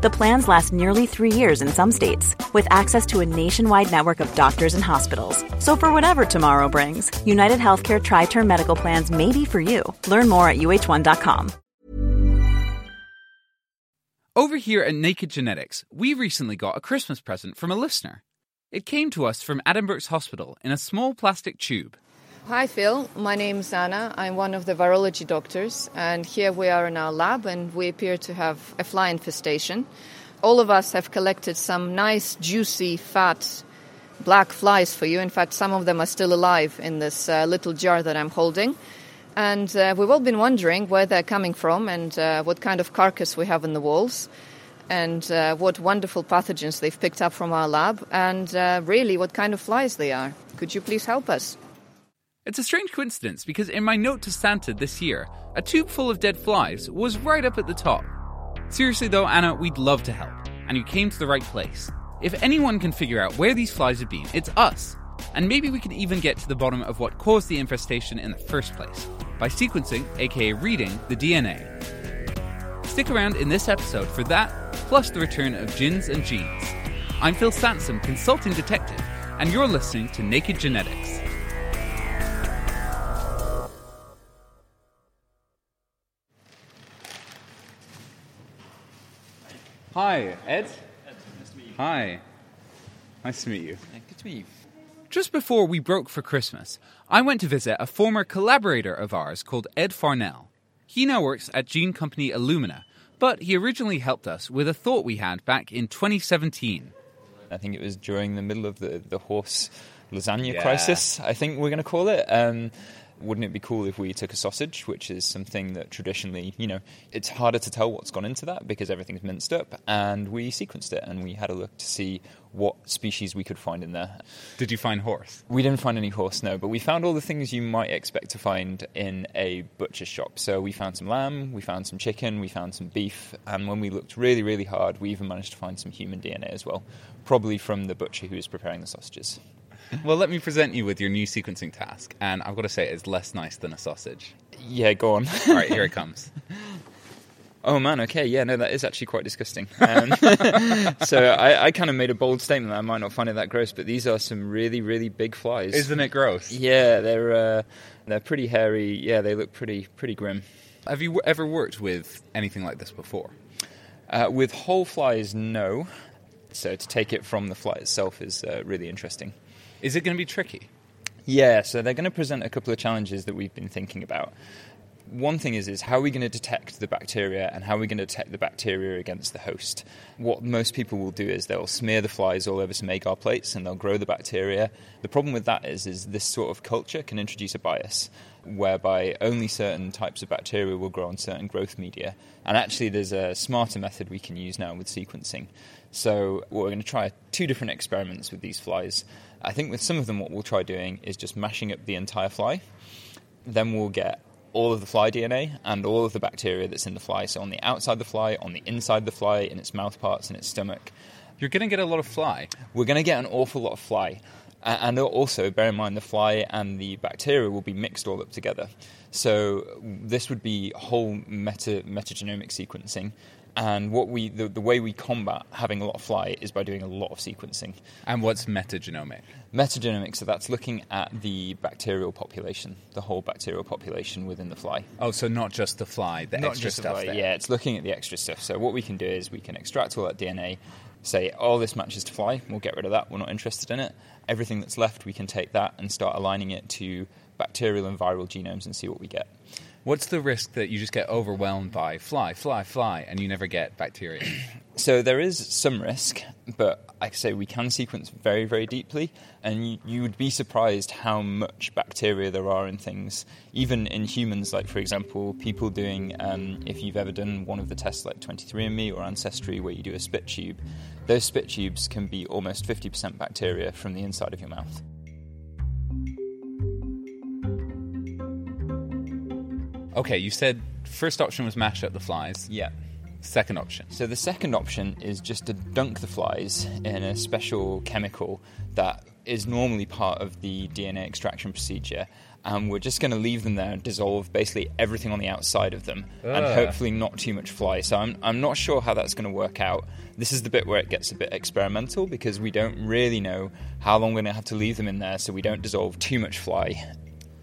The plans last nearly three years in some states, with access to a nationwide network of doctors and hospitals. So, for whatever tomorrow brings, United Healthcare Tri Term Medical Plans may be for you. Learn more at uh1.com. Over here at Naked Genetics, we recently got a Christmas present from a listener. It came to us from Addenbrooke's Hospital in a small plastic tube. Hi, Phil. My name is Anna. I'm one of the virology doctors, and here we are in our lab, and we appear to have a fly infestation. All of us have collected some nice, juicy, fat black flies for you. In fact, some of them are still alive in this uh, little jar that I'm holding. And uh, we've all been wondering where they're coming from and uh, what kind of carcass we have in the walls and uh, what wonderful pathogens they've picked up from our lab and uh, really what kind of flies they are. Could you please help us? It's a strange coincidence because in my note to Santa this year, a tube full of dead flies was right up at the top. Seriously though, Anna, we'd love to help, and you came to the right place. If anyone can figure out where these flies have been, it's us. And maybe we can even get to the bottom of what caused the infestation in the first place by sequencing, aka reading, the DNA. Stick around in this episode for that, plus the return of gins and genes. I'm Phil Sansom, consulting detective, and you're listening to Naked Genetics. Hi, Ed. Ed, Nice to meet you. Hi. Nice to meet you. Good to meet you. Just before we broke for Christmas, I went to visit a former collaborator of ours called Ed Farnell. He now works at gene company Illumina, but he originally helped us with a thought we had back in 2017. I think it was during the middle of the, the horse lasagna Yeah. crisis, I think we're going to call it. Um, wouldn't it be cool if we took a sausage, which is something that traditionally, you know, it's harder to tell what's gone into that because everything's minced up, and we sequenced it and we had a look to see what species we could find in there. Did you find horse? We didn't find any horse, no, but we found all the things you might expect to find in a butcher's shop. So we found some lamb, we found some chicken, we found some beef, and when we looked really, really hard, we even managed to find some human DNA as well, probably from the butcher who was preparing the sausages. Well, let me present you with your new sequencing task, and I've got to say it's less nice than a sausage. Yeah, go on. All right, here it comes. oh man, okay, yeah, no, that is actually quite disgusting. Um, so I, I kind of made a bold statement that I might not find it that gross, but these are some really, really big flies. Isn't it gross? Yeah, they're uh, they're pretty hairy. Yeah, they look pretty pretty grim. Have you ever worked with anything like this before? Uh, with whole flies, no. So to take it from the fly itself is uh, really interesting. Is it going to be tricky? Yeah, so they're going to present a couple of challenges that we've been thinking about. One thing is is how are we going to detect the bacteria and how are we going to detect the bacteria against the host? What most people will do is they'll smear the flies all over some agar plates and they'll grow the bacteria. The problem with that is is this sort of culture can introduce a bias whereby only certain types of bacteria will grow on certain growth media. And actually there's a smarter method we can use now with sequencing. So we're going to try two different experiments with these flies. I think with some of them what we'll try doing is just mashing up the entire fly then we'll get all of the fly DNA and all of the bacteria that's in the fly. So on the outside of the fly, on the inside of the fly, in its mouth parts, in its stomach. You're going to get a lot of fly. We're going to get an awful lot of fly. And also, bear in mind, the fly and the bacteria will be mixed all up together. So this would be whole meta, metagenomic sequencing. And what we, the, the way we combat having a lot of fly is by doing a lot of sequencing. And what's metagenomic? Metagenomic, so that's looking at the bacterial population, the whole bacterial population within the fly. Oh, so not just the fly, the Not extra just the stuff fly. Yeah, it's looking at the extra stuff. So what we can do is we can extract all that DNA, say, oh, this matches to fly. We'll get rid of that. We're not interested in it. Everything that's left, we can take that and start aligning it to bacterial and viral genomes and see what we get. What's the risk that you just get overwhelmed by fly, fly, fly, and you never get bacteria? So there is some risk, but like I say, we can sequence very, very deeply, and you, you would be surprised how much bacteria there are in things, even in humans. Like for example, people doing, um, if you've ever done one of the tests like 23andMe or Ancestry, where you do a spit tube, those spit tubes can be almost 50% bacteria from the inside of your mouth. Okay, you said First option was mash up the flies. Yeah. Second option. So the second option is just to dunk the flies in a special chemical that is normally part of the DNA extraction procedure. And we're just going to leave them there and dissolve basically everything on the outside of them, and ah. hopefully not too much fly. So I'm, I'm not sure how that's going to work out. This is the bit where it gets a bit experimental because we don't really know how long we're going to have to leave them in there so we don't dissolve too much fly,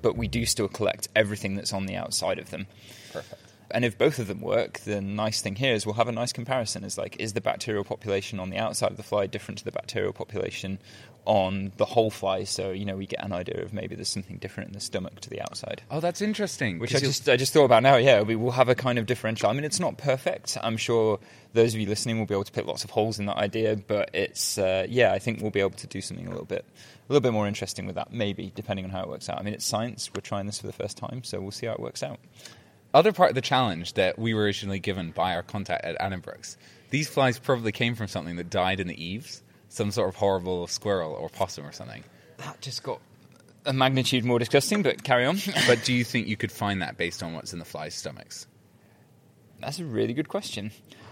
but we do still collect everything that's on the outside of them. Perfect. And if both of them work, the nice thing here is we'll have a nice comparison. Is like, is the bacterial population on the outside of the fly different to the bacterial population on the whole fly? So you know, we get an idea of maybe there's something different in the stomach to the outside. Oh, that's interesting. Which I you'll- just I just thought about now. Yeah, we will have a kind of differential. I mean, it's not perfect. I'm sure those of you listening will be able to pick lots of holes in that idea. But it's uh, yeah, I think we'll be able to do something a little bit a little bit more interesting with that. Maybe depending on how it works out. I mean, it's science. We're trying this for the first time, so we'll see how it works out. Other part of the challenge that we were originally given by our contact at Addenbrooke's, these flies probably came from something that died in the eaves, some sort of horrible squirrel or possum or something. That just got a magnitude more disgusting. But carry on. But do you think you could find that based on what's in the flies' stomachs? That's a really good question.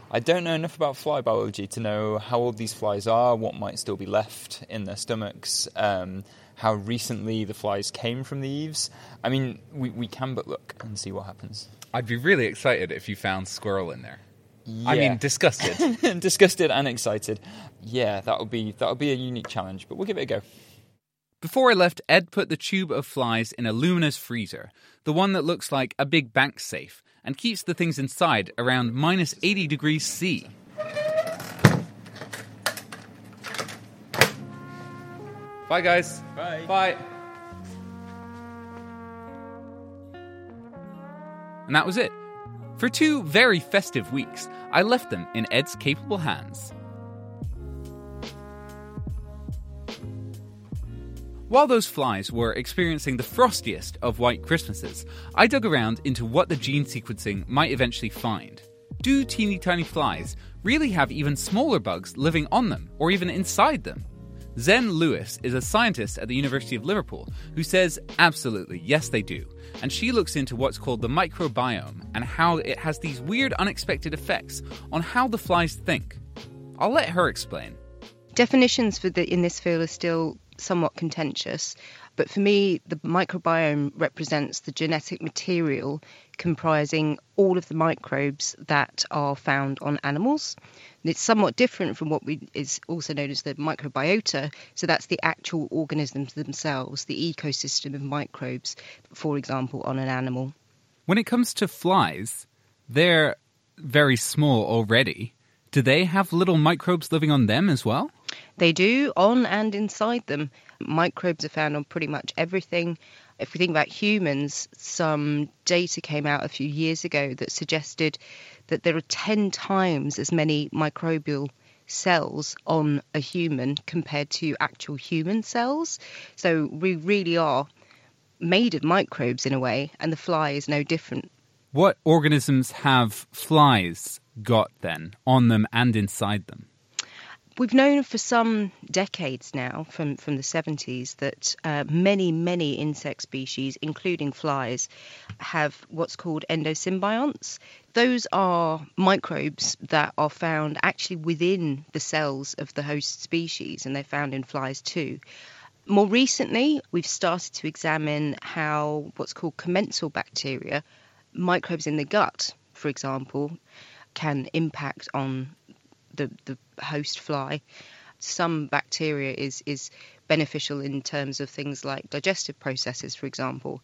I don't know enough about fly biology to know how old these flies are, what might still be left in their stomachs, um, how recently the flies came from the eaves. I mean, we, we can but look and see what happens. I'd be really excited if you found squirrel in there. I mean, disgusted. disgusted and excited. Yeah, that would be that would be a unique challenge, but we'll give it a go. Before I left, Ed put the tube of flies in Illumina's freezer, the one that looks like a big bank safe, and keeps the things inside around minus 80 degrees C. Bye, guys. Bye. Bye. And that was it. For two very festive weeks, I left them in Ed's capable hands. While those flies were experiencing the frostiest of white Christmases, I dug around into what the gene sequencing might eventually find. Do teeny tiny flies really have even smaller bugs living on them or even inside them? Zen Lewis is a scientist at the University of Liverpool who says absolutely, yes, they do. And she looks into what's called the microbiome and how it has these weird, unexpected effects on how the flies think. I'll let her explain. definitions for the in this field are still somewhat contentious but for me the microbiome represents the genetic material comprising all of the microbes that are found on animals and it's somewhat different from what we is also known as the microbiota so that's the actual organisms themselves the ecosystem of microbes for example on an animal When it comes to flies, they're very small already. Do they have little microbes living on them as well? They do, on and inside them. Microbes are found on pretty much everything. If we think about humans, some data came out a few years ago that suggested that there are 10 times as many microbial cells on a human compared to actual human cells. So we really are made of microbes in a way, and the fly is no different. What organisms have flies got then on them and inside them? We've known for some decades now, from, from the 70s, that uh, many, many insect species, including flies, have what's called endosymbionts. Those are microbes that are found actually within the cells of the host species, and they're found in flies too. More recently, we've started to examine how what's called commensal bacteria, microbes in the gut, for example, can impact on the, the host fly. Some bacteria is, is beneficial in terms of things like digestive processes, for example.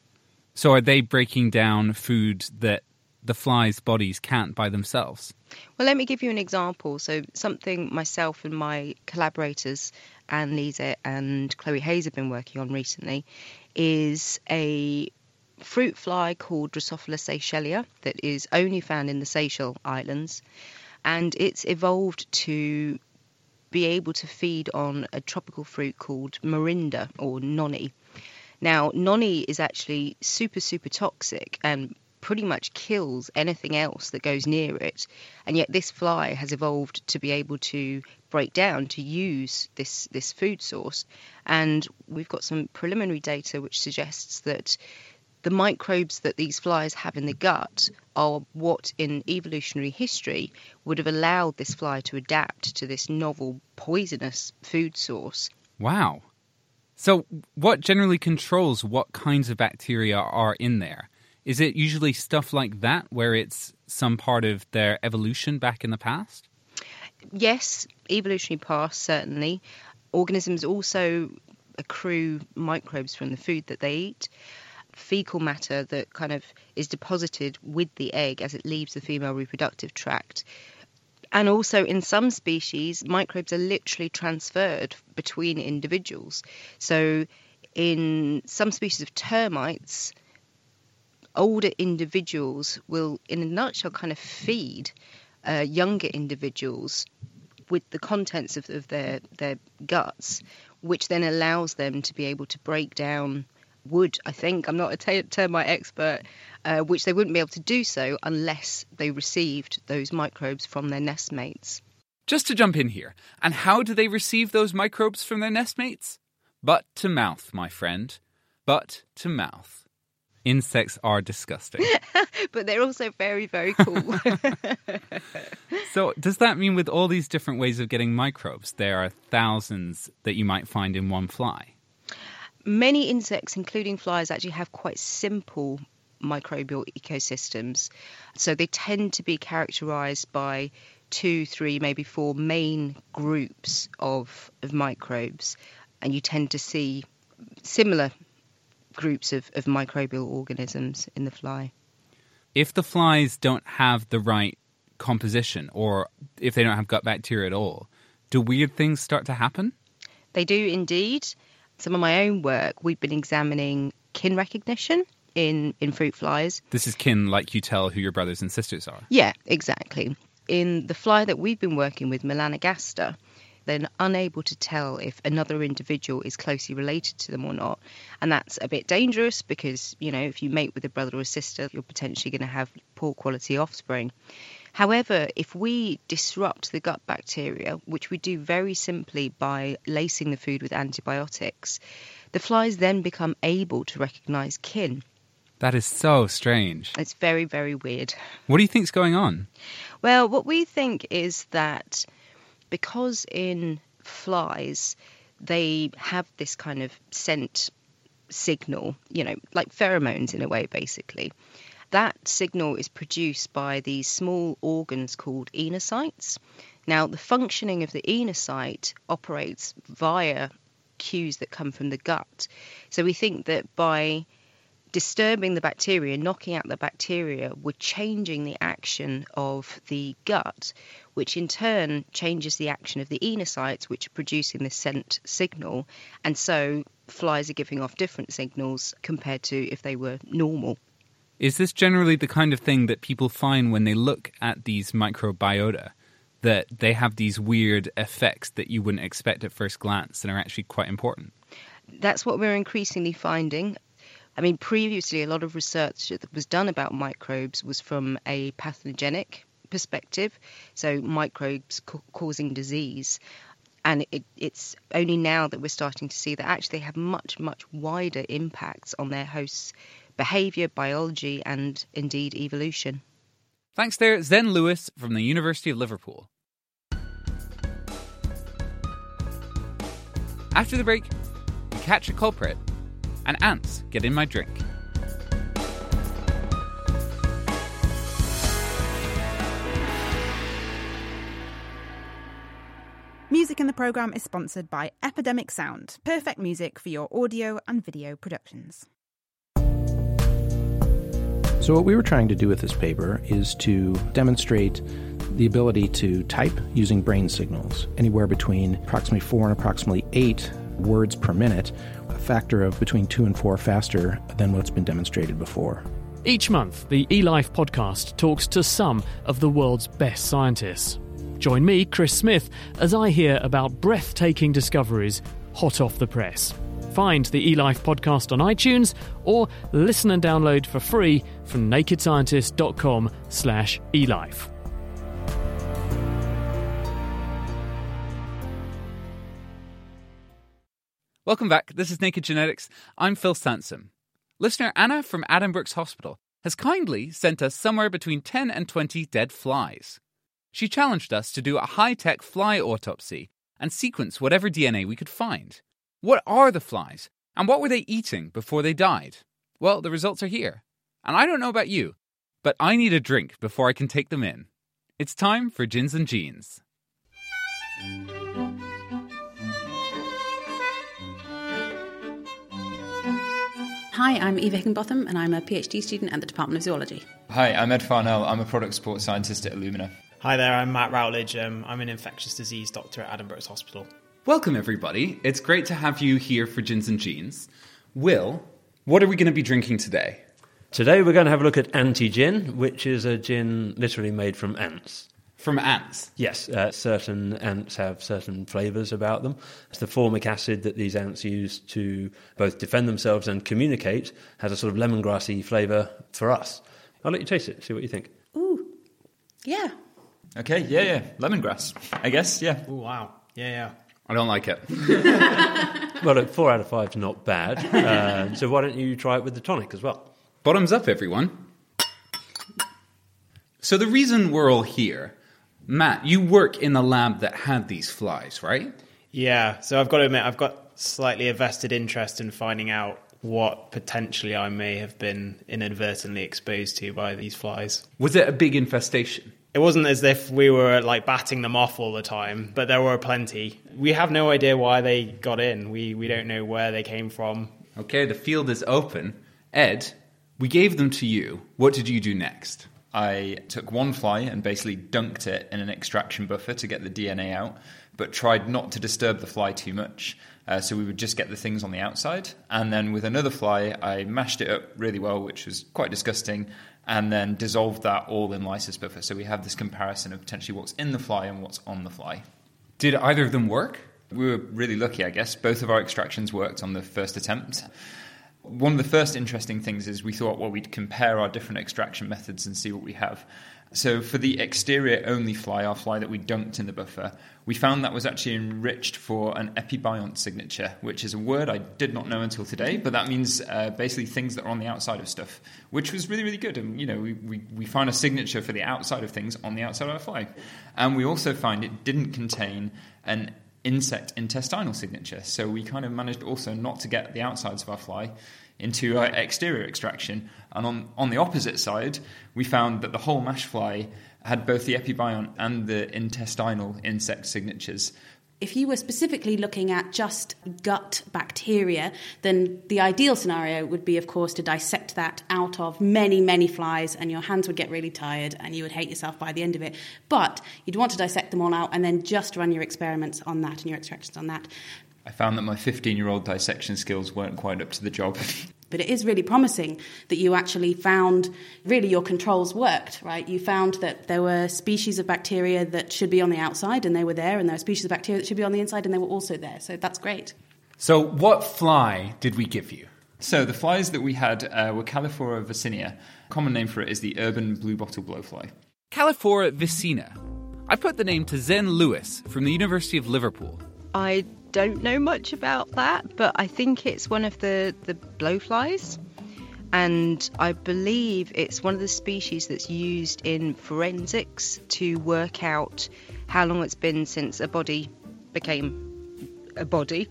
So are they breaking down food that the flies' bodies can't by themselves? Well, let me give you an example. So, something myself and my collaborators, Anne Lise and Chloe Hayes, have been working on recently is a fruit fly called Drosophila sechellia that is only found in the Seychelles Islands. And it's evolved to be able to feed on a tropical fruit called morinda or noni. Now, noni is actually super, super toxic and pretty much kills anything else that goes near it. And yet, this fly has evolved to be able to break down to use this, this food source. And we've got some preliminary data which suggests that the microbes that these flies have in the gut are what in evolutionary history would have allowed this fly to adapt to this novel poisonous food source. Wow. So, what generally controls what kinds of bacteria are in there? Is it usually stuff like that where it's some part of their evolution back in the past? Yes, evolutionary past, certainly. Organisms also accrue microbes from the food that they eat fecal matter that kind of is deposited with the egg as it leaves the female reproductive tract. And also, in some species, microbes are literally transferred between individuals. So, in some species of termites, older individuals will, in a nutshell, kind of feed uh, younger individuals with the contents of, of their, their guts, which then allows them to be able to break down would, I think, I'm not a t- termite expert, uh, which they wouldn't be able to do so unless they received those microbes from their nest mates. Just to jump in here, and how do they receive those microbes from their nest mates? Butt to mouth, my friend. Butt to mouth. Insects are disgusting. but they're also very, very cool. so, does that mean with all these different ways of getting microbes, there are thousands that you might find in one fly? Many insects, including flies, actually have quite simple microbial ecosystems. So they tend to be characterized by two, three, maybe four main groups of, of microbes. And you tend to see similar groups of, of microbial organisms in the fly. If the flies don't have the right composition or if they don't have gut bacteria at all, do weird things start to happen? They do indeed some of my own work, we've been examining kin recognition in, in fruit flies. This is kin like you tell who your brothers and sisters are. Yeah, exactly. In the fly that we've been working with, Melanogaster, they're unable to tell if another individual is closely related to them or not. And that's a bit dangerous because, you know, if you mate with a brother or a sister, you're potentially going to have poor quality offspring. However, if we disrupt the gut bacteria, which we do very simply by lacing the food with antibiotics, the flies then become able to recognize kin. That is so strange. It's very, very weird. What do you think's going on? Well, what we think is that because in flies they have this kind of scent signal, you know, like pheromones in a way, basically. That signal is produced by these small organs called oenocytes. Now, the functioning of the oenocyte operates via cues that come from the gut. So we think that by disturbing the bacteria, knocking out the bacteria, we're changing the action of the gut, which in turn changes the action of the oenocytes, which are producing the scent signal. And so flies are giving off different signals compared to if they were normal. Is this generally the kind of thing that people find when they look at these microbiota? That they have these weird effects that you wouldn't expect at first glance and are actually quite important? That's what we're increasingly finding. I mean, previously, a lot of research that was done about microbes was from a pathogenic perspective, so microbes ca- causing disease. And it, it's only now that we're starting to see that actually they have much, much wider impacts on their hosts' behaviour, biology, and indeed evolution. Thanks there, Zen Lewis from the University of Liverpool. After the break, we catch a culprit and ants get in my drink. Music in the programme is sponsored by Epidemic Sound, perfect music for your audio and video productions. So, what we were trying to do with this paper is to demonstrate the ability to type using brain signals, anywhere between approximately four and approximately eight words per minute, a factor of between two and four faster than what's been demonstrated before. Each month, the eLife podcast talks to some of the world's best scientists. Join me, Chris Smith, as I hear about breathtaking discoveries hot off the press. Find the eLife podcast on iTunes or listen and download for free from nakedscientist.com slash elife. Welcome back. This is Naked Genetics. I'm Phil Sansom. listener Anna from Addenbrooke's Hospital has kindly sent us somewhere between 10 and 20 dead flies. She challenged us to do a high tech fly autopsy and sequence whatever DNA we could find. What are the flies, and what were they eating before they died? Well, the results are here. And I don't know about you, but I need a drink before I can take them in. It's time for Gins and Jeans. Hi, I'm Eva Higginbotham, and I'm a PhD student at the Department of Zoology. Hi, I'm Ed Farnell. I'm a product support scientist at Illumina. Hi there, I'm Matt Routledge. Um, I'm an infectious disease doctor at Addenbrooke's Hospital. Welcome, everybody. It's great to have you here for Gins and Jeans. Will, what are we going to be drinking today? Today we're going to have a look at anti-gin, which is a gin literally made from ants. From ants? Yes, uh, certain ants have certain flavours about them. It's the formic acid that these ants use to both defend themselves and communicate has a sort of lemongrassy flavour for us. I'll let you taste it, see what you think. Ooh, yeah. Okay, yeah, yeah. Lemongrass, I guess, yeah. Oh, wow. Yeah, yeah. I don't like it. well, look, four out of five is not bad. Uh, so why don't you try it with the tonic as well? Bottoms up, everyone. So the reason we're all here Matt, you work in the lab that had these flies, right? Yeah. So I've got to admit, I've got slightly a vested interest in finding out what potentially I may have been inadvertently exposed to by these flies. Was it a big infestation? It wasn't as if we were like batting them off all the time, but there were plenty. We have no idea why they got in. We we don't know where they came from. Okay, the field is open. Ed, we gave them to you. What did you do next? I took one fly and basically dunked it in an extraction buffer to get the DNA out, but tried not to disturb the fly too much. Uh, so we would just get the things on the outside. And then with another fly, I mashed it up really well, which was quite disgusting, and then dissolved that all in lysis buffer. So we have this comparison of potentially what's in the fly and what's on the fly. Did either of them work? We were really lucky, I guess. Both of our extractions worked on the first attempt. One of the first interesting things is we thought, well, we'd compare our different extraction methods and see what we have. So for the exterior only fly, our fly that we dunked in the buffer, we found that was actually enriched for an epibiont signature, which is a word I did not know until today, but that means uh, basically things that are on the outside of stuff, which was really, really good. And, you know, we, we, we found a signature for the outside of things on the outside of our fly. And we also find it didn't contain an insect intestinal signature. So we kind of managed also not to get the outsides of our fly into our exterior extraction. And on, on the opposite side, we found that the whole mash fly had both the epibiont and the intestinal insect signatures. If you were specifically looking at just gut bacteria, then the ideal scenario would be, of course, to dissect that out of many, many flies, and your hands would get really tired and you would hate yourself by the end of it. But you'd want to dissect them all out and then just run your experiments on that and your extractions on that. I found that my 15 year old dissection skills weren't quite up to the job. But it is really promising that you actually found really your controls worked, right? You found that there were species of bacteria that should be on the outside and they were there, and there were species of bacteria that should be on the inside and they were also there. So that's great. So, what fly did we give you? So, the flies that we had uh, were Calliphora vicina. Common name for it is the urban blue bottle blowfly. Calliphora vicina. I put the name to Zen Lewis from the University of Liverpool. I don't know much about that, but I think it's one of the, the blowflies. And I believe it's one of the species that's used in forensics to work out how long it's been since a body became a body.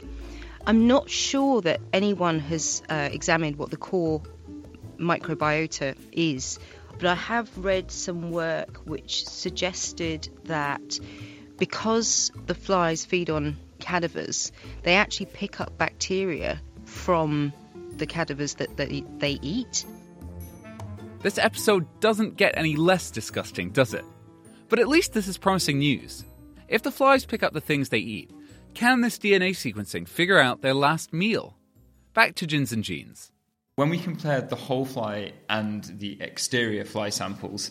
I'm not sure that anyone has uh, examined what the core microbiota is, but I have read some work which suggested that because the flies feed on cadavers, they actually pick up bacteria from the cadavers that they, they eat. This episode doesn't get any less disgusting, does it? But at least this is promising news. If the flies pick up the things they eat, can this DNA sequencing figure out their last meal? Back to Gins and Jeans. When we compared the whole fly and the exterior fly samples,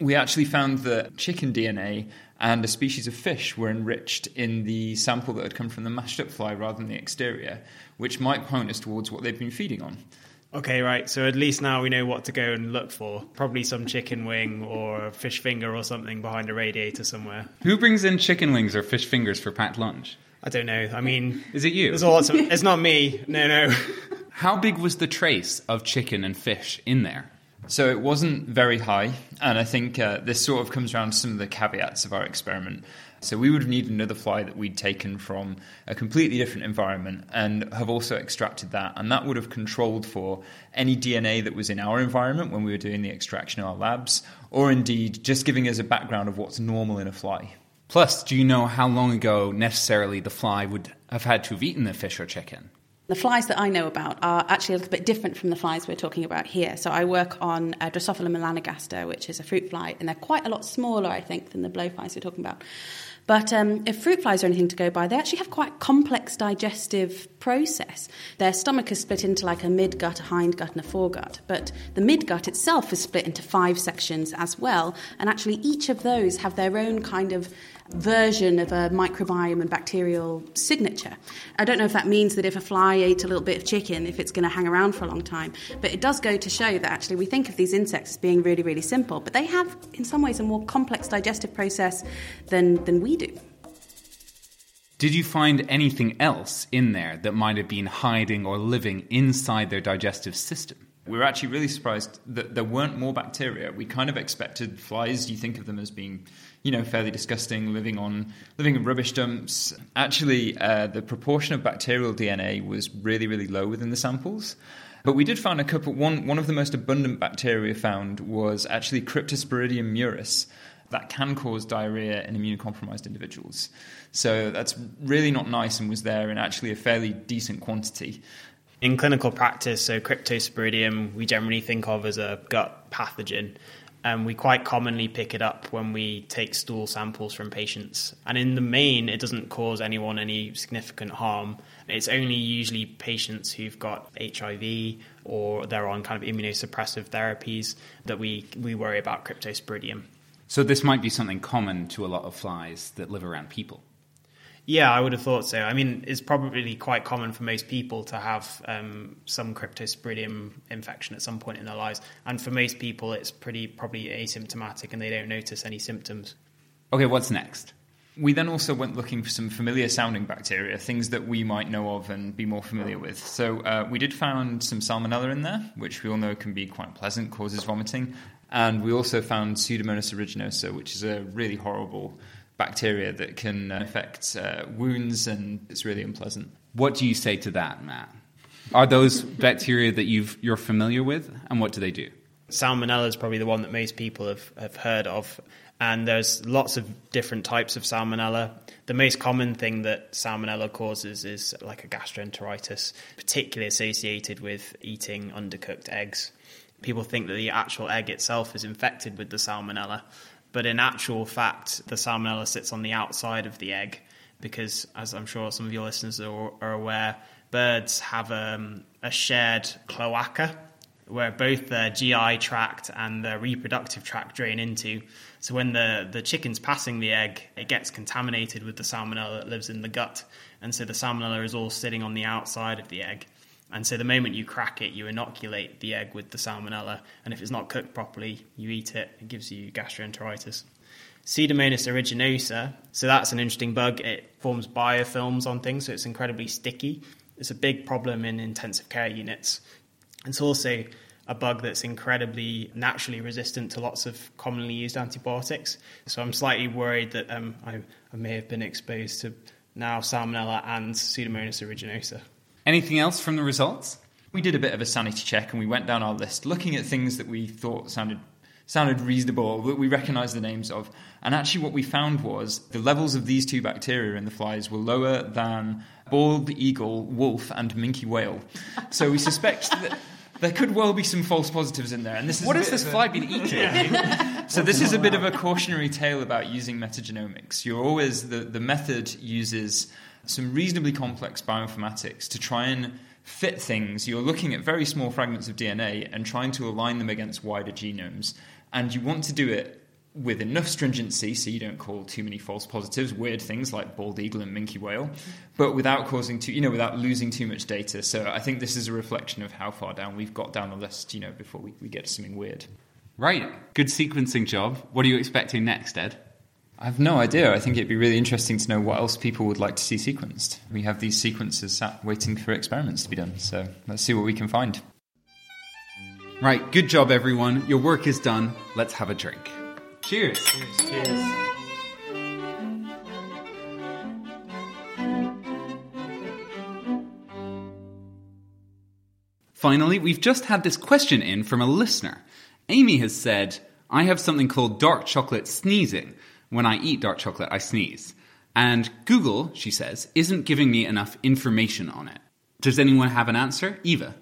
we actually found that chicken DNA and a species of fish were enriched in the sample that had come from the mashed up fly rather than the exterior, which might point us towards what they've been feeding on. Okay, right. So at least now we know what to go and look for. Probably some chicken wing or a fish finger or something behind a radiator somewhere. Who brings in chicken wings or fish fingers for packed lunch? I don't know. I mean, is it you? There's lots of, it's not me. No, no. How big was the trace of chicken and fish in there? So it wasn't very high, and I think uh, this sort of comes around to some of the caveats of our experiment. So we would have needed another fly that we'd taken from a completely different environment and have also extracted that, and that would have controlled for any DNA that was in our environment when we were doing the extraction in our labs, or indeed just giving us a background of what's normal in a fly. Plus, do you know how long ago necessarily the fly would have had to have eaten the fish or chicken? The flies that I know about are actually a little bit different from the flies we're talking about here. So I work on uh, Drosophila melanogaster, which is a fruit fly, and they're quite a lot smaller, I think, than the blowflies we're talking about. But um, if fruit flies are anything to go by, they actually have quite a complex digestive process. Their stomach is split into like a midgut, a hindgut, and a foregut. But the midgut itself is split into five sections as well. And actually, each of those have their own kind of version of a microbiome and bacterial signature. I don't know if that means that if a fly ate a little bit of chicken, if it's going to hang around for a long time, but it does go to show that actually we think of these insects as being really, really simple, but they have, in some ways, a more complex digestive process than, than we do. Did you find anything else in there that might have been hiding or living inside their digestive system? We were actually really surprised that there weren't more bacteria. We kind of expected flies, you think of them as being you know, fairly disgusting, living on living in rubbish dumps. Actually, uh, the proportion of bacterial DNA was really, really low within the samples. But we did find a couple. One one of the most abundant bacteria found was actually Cryptosporidium muris. That can cause diarrhea in immunocompromised individuals. So that's really not nice and was there in actually a fairly decent quantity. In clinical practice, so Cryptosporidium we generally think of as a gut pathogen and we quite commonly pick it up when we take stool samples from patients. And in the main, it doesn't cause anyone any significant harm. It's only usually patients who've got HIV or they're on kind of immunosuppressive therapies that we, we worry about cryptosporidium. So this might be something common to a lot of flies that live around people. Yeah, I would have thought so. I mean, it's probably quite common for most people to have um, some cryptosporidium infection at some point in their lives, and for most people, it's pretty probably asymptomatic, and they don't notice any symptoms. Okay, what's next? We then also went looking for some familiar sounding bacteria, things that we might know of and be more familiar with. So uh, we did find some salmonella in there, which we all know can be quite pleasant, causes vomiting. And we also found Pseudomonas aeruginosa, which is a really horrible bacteria that can affect uh, wounds, and it's really unpleasant. What do you say to that, Matt? Are those bacteria that you've, you're familiar with, and what do they do? Salmonella is probably the one that most people have, have heard of, and there's lots of different types of salmonella. The most common thing that salmonella causes is like a gastroenteritis, particularly associated with eating undercooked eggs. People think that the actual egg itself is infected with the salmonella, but in actual fact, the salmonella sits on the outside of the egg because, as I'm sure some of your listeners are, are aware, birds have um, a shared cloaca where both the GI tract and the reproductive tract drain into. So when the, the chicken's passing the egg, it gets contaminated with the salmonella that lives in the gut. And so the salmonella is all sitting on the outside of the egg. And so the moment you crack it, you inoculate the egg with the salmonella, and if it's not cooked properly, you eat it, it gives you gastroenteritis. Pseudomonas aeruginosa, so that's an interesting bug. It forms biofilms on things, so it's incredibly sticky. It's a big problem in intensive care units. It's also a bug that's incredibly naturally resistant to lots of commonly used antibiotics. So I'm slightly worried that um, I, I may have been exposed to now salmonella and Pseudomonas aeruginosa. Anything else from the results? We did a bit of a sanity check and we went down our list looking at things that we thought sounded sounded reasonable that we recognized the names of. And actually what we found was the levels of these two bacteria in the flies were lower than bald eagle, wolf and minke whale. So we suspect that there could well be some false positives in there. And this is what has this fly been eating? so this is a bit of a cautionary tale about using metagenomics. You're always the, the method uses some reasonably complex bioinformatics to try and fit things. You're looking at very small fragments of DNA and trying to align them against wider genomes. And you want to do it with enough stringency so you don't call too many false positives, weird things like bald eagle and minke whale, but without causing too, you know, without losing too much data. So I think this is a reflection of how far down we've got down the list, you know, before we, we get to something weird. Right. Good sequencing job. What are you expecting next, Ed? I have no idea. I think it'd be really interesting to know what else people would like to see sequenced. We have these sequences sat waiting for experiments to be done, so let's see what we can find. Right, good job, everyone. Your work is done. Let's have a drink. Cheers. Cheers. Cheers. Finally, we've just had this question in from a listener. Amy has said, I have something called dark chocolate sneezing. When I eat dark chocolate, I sneeze. And Google, she says, isn't giving me enough information on it. Does anyone have an answer? Eva.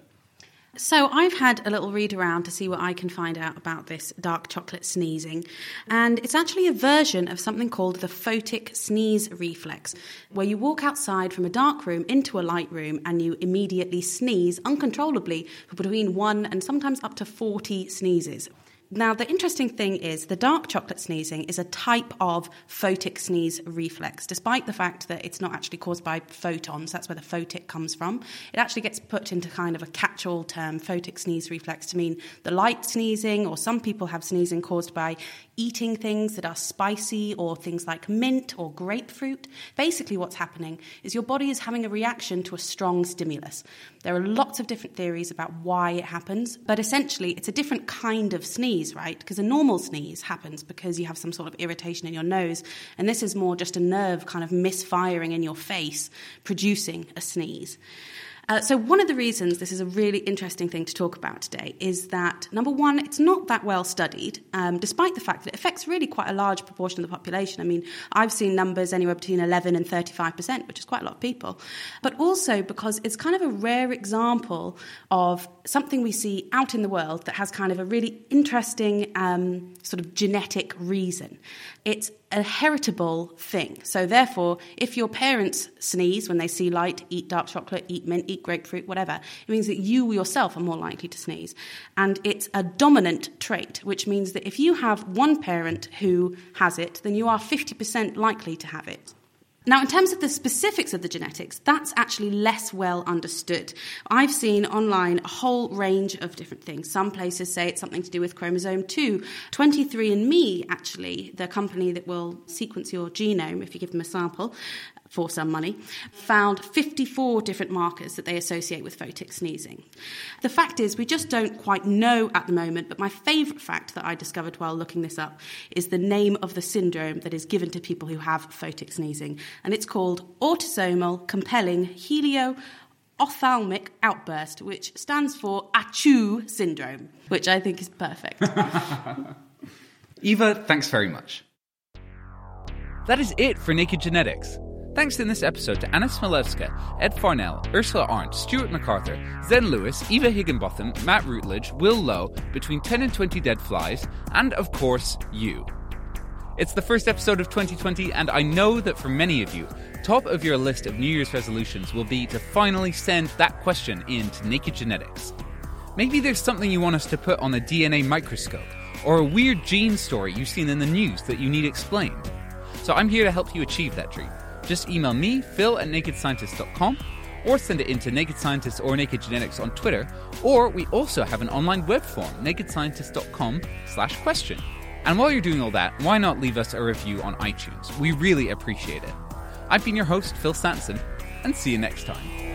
So, I've had a little read around to see what I can find out about this dark chocolate sneezing. And it's actually a version of something called the photic sneeze reflex, where you walk outside from a dark room into a light room and you immediately sneeze uncontrollably for between one and sometimes up to 40 sneezes. Now, the interesting thing is the dark chocolate sneezing is a type of photic sneeze reflex, despite the fact that it's not actually caused by photons. That's where the photic comes from. It actually gets put into kind of a catch all term, photic sneeze reflex, to mean the light sneezing, or some people have sneezing caused by eating things that are spicy or things like mint or grapefruit. Basically, what's happening is your body is having a reaction to a strong stimulus. There are lots of different theories about why it happens, but essentially, it's a different kind of sneeze, right? Because a normal sneeze happens because you have some sort of irritation in your nose, and this is more just a nerve kind of misfiring in your face, producing a sneeze. Uh, so, one of the reasons this is a really interesting thing to talk about today is that, number one, it's not that well studied, um, despite the fact that it affects really quite a large proportion of the population. I mean, I've seen numbers anywhere between 11 and 35%, which is quite a lot of people. But also because it's kind of a rare example of something we see out in the world that has kind of a really interesting um, sort of genetic reason. It's a heritable thing. So, therefore, if your parents sneeze when they see light, eat dark chocolate, eat mint, eat grapefruit, whatever, it means that you yourself are more likely to sneeze. And it's a dominant trait, which means that if you have one parent who has it, then you are 50% likely to have it. Now, in terms of the specifics of the genetics, that's actually less well understood. I've seen online a whole range of different things. Some places say it's something to do with chromosome 2. 23andMe, actually, the company that will sequence your genome if you give them a sample, for some money, found 54 different markers that they associate with photic sneezing. The fact is, we just don't quite know at the moment, but my favourite fact that I discovered while looking this up is the name of the syndrome that is given to people who have photic sneezing, and it's called autosomal compelling helio ophthalmic outburst, which stands for ACHOO syndrome, which I think is perfect. Eva, thanks very much. That is it for Naked Genetics. Thanks in this episode to Anna Smilewska, Ed Farnell, Ursula Arndt, Stuart MacArthur, Zen Lewis, Eva Higginbotham, Matt Routledge, Will Lowe, Between 10 and 20 Dead Flies, and of course, you. It's the first episode of 2020, and I know that for many of you, top of your list of New Year's resolutions will be to finally send that question in to Naked Genetics. Maybe there's something you want us to put on a DNA microscope, or a weird gene story you've seen in the news that you need explained. So I'm here to help you achieve that dream. Just email me, phil at nakedscientist.com, or send it into Naked Scientist or Naked Genetics on Twitter, or we also have an online web form, nakedscientist.com slash question. And while you're doing all that, why not leave us a review on iTunes? We really appreciate it. I've been your host, Phil Sansom, and see you next time.